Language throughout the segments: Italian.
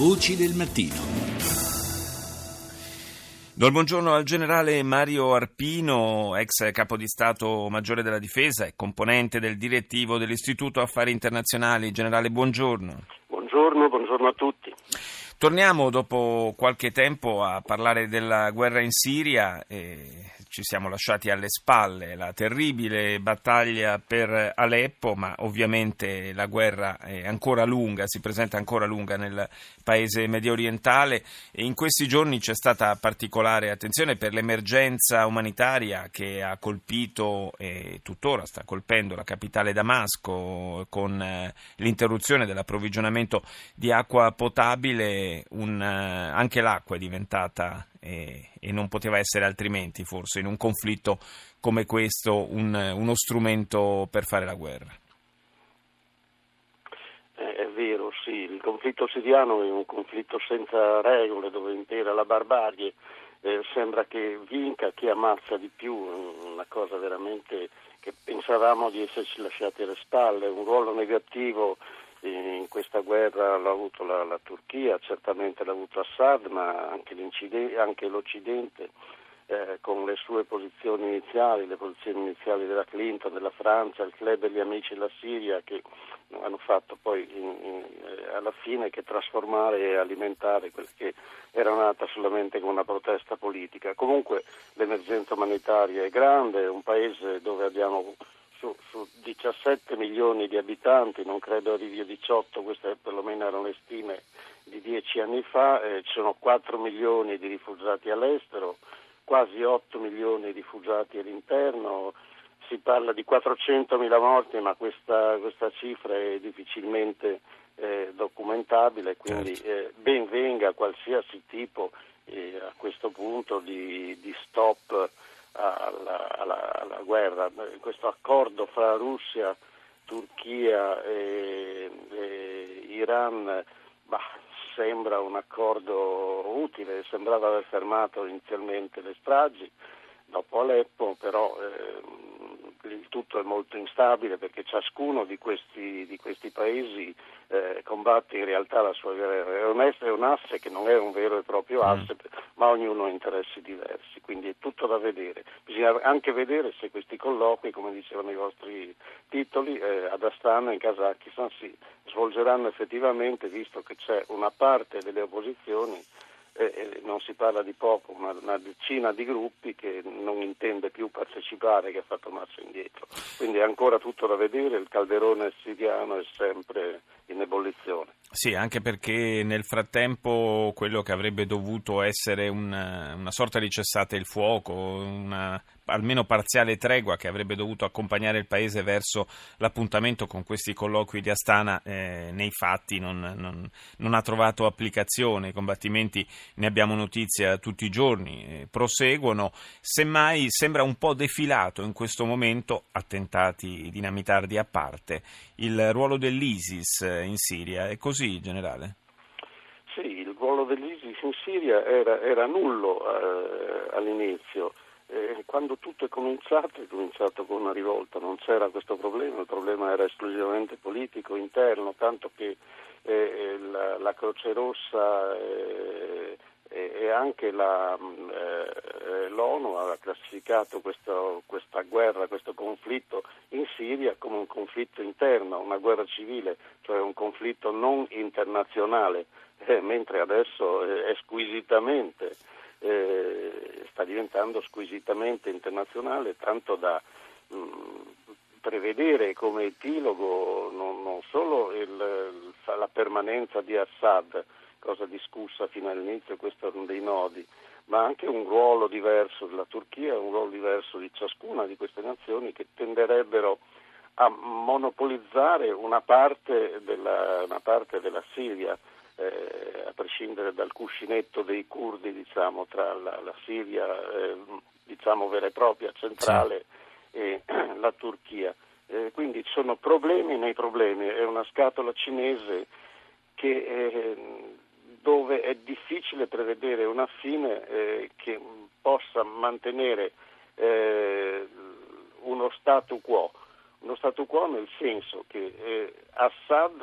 Voci del mattino. Do il buongiorno al generale Mario Arpino, ex capo di Stato Maggiore della Difesa e componente del direttivo dell'Istituto Affari Internazionali. Generale, buongiorno. Buongiorno, buongiorno a tutti. Torniamo dopo qualche tempo a parlare della guerra in Siria. E ci siamo lasciati alle spalle la terribile battaglia per Aleppo, ma ovviamente la guerra è ancora lunga, si presenta ancora lunga nel paese medio orientale. E in questi giorni c'è stata particolare attenzione per l'emergenza umanitaria che ha colpito e tuttora sta colpendo la capitale Damasco con eh, l'interruzione dell'approvvigionamento di acqua potabile, un, eh, anche l'acqua è diventata e, e, non poteva essere altrimenti forse in un conflitto come questo un, uno strumento per fare la guerra. Eh, è vero, sì, il conflitto siriano è un conflitto senza regole dove impera la barbarie, eh, sembra che vinca chi ammazza di più, una cosa veramente che pensavamo di esserci lasciati alle spalle, un ruolo negativo in questa guerra l'ha avuto la, la Turchia, certamente l'ha avuto Assad, ma anche, anche l'Occidente eh, con le sue posizioni iniziali, le posizioni iniziali della Clinton, della Francia, il club degli amici della Siria che hanno fatto poi in, in, eh, alla fine che trasformare e alimentare quella che era nata solamente come una protesta politica. Comunque l'emergenza umanitaria è grande, è un paese dove abbiamo su, su 17 milioni di abitanti, non credo arrivi a 18, queste perlomeno erano le stime di dieci anni fa, eh, ci sono 4 milioni di rifugiati all'estero, quasi 8 milioni di rifugiati all'interno, si parla di 400 mila morti, ma questa, questa, cifra è difficilmente eh, documentabile, quindi certo. eh, ben venga qualsiasi tipo eh, a questo punto di, di stop alla, alla, alla, guerra. Questo accordo fra Russia, Turchia e, e Iran bah, sembra un accordo utile, sembrava aver fermato inizialmente le stragi dopo Aleppo, però eh, tutto è molto instabile perché ciascuno di questi, di questi paesi eh, combatte in realtà la sua guerra. È un, è un asse che non è un vero e proprio mm. asse, mm. ma ognuno ha interessi diversi, quindi è tutto da vedere. Bisogna anche vedere se questi colloqui, come dicevano i vostri titoli, eh, ad Astana e in Kazakistan si svolgeranno effettivamente, visto che c'è una parte delle opposizioni eh, non si parla di poco, una, una, decina di gruppi che non intende più partecipare, che ha fatto marcia indietro. Quindi è ancora tutto da vedere, il calderone siriano è sempre in ebollizione. Sì, anche perché nel frattempo quello che avrebbe dovuto essere una, una sorta di cessate il fuoco, una almeno parziale tregua che avrebbe dovuto accompagnare il Paese verso l'appuntamento con questi colloqui di Astana, eh, nei fatti non, non, non, ha trovato applicazione. I combattimenti, ne abbiamo notizia tutti i giorni, eh, proseguono. Semmai sembra un po' defilato in questo momento, attentati dinamitardi a parte, il ruolo dell'ISIS in Siria. È così, generale? Sì, il ruolo dell'ISIS in Siria era, era nullo eh, all'inizio. Eh, quando tutto è cominciato, è cominciato con una rivolta, non c'era questo problema, il problema era esclusivamente politico, interno, tanto che eh, la, la, Croce Rossa eh, e anche la, eh, l'ONU ha classificato questo, questa guerra, questo conflitto in Siria come un conflitto interno, una guerra civile, cioè un conflitto non internazionale, eh, mentre adesso è squisitamente eh, sta diventando squisitamente internazionale, tanto da mh, mm, prevedere come epilogo non, non solo il, la permanenza di Assad, cosa discussa fino all'inizio, questo è uno dei nodi, ma anche un ruolo diverso della Turchia, un ruolo diverso di ciascuna di queste nazioni che tenderebbero a monopolizzare una parte della, una parte della Siria eh, a prescindere dal cuscinetto dei curdi diciamo, tra la, la Siria eh, diciamo, vera e propria centrale sì. e la Turchia. Eh, quindi sono problemi nei problemi, è una scatola cinese che, eh, dove è difficile prevedere una fine eh, che possa mantenere eh, uno statu quo uno statu quo nel senso che Assad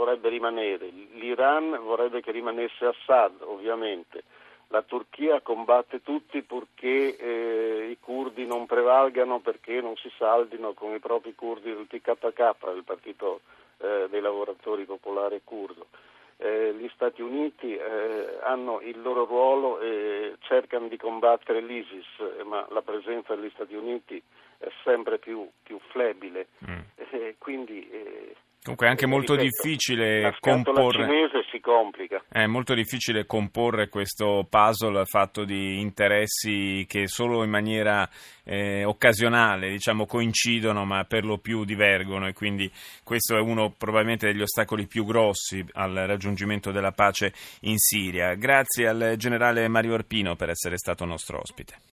vorrebbe rimanere, l'Iran vorrebbe che rimanesse Assad ovviamente, la Turchia combatte tutti purché eh, i curdi non prevalgano perché non si saldino con i propri curdi del TKK, il partito eh, dei lavoratori popolare curdo. Eh, gli Stati Uniti eh, hanno il loro ruolo e cercano di combattere l'ISIS, ma la presenza degli Stati Uniti è sempre più, più flebile. Mm. quindi eh, Comunque è anche molto difficile comporre. cinese si complica. È molto difficile comporre questo puzzle fatto di interessi che solo in maniera eh, occasionale diciamo, coincidono, ma per lo più divergono, e quindi questo è uno probabilmente degli ostacoli più grossi al raggiungimento della pace in Siria. Grazie al generale Mario Arpino per essere stato nostro ospite.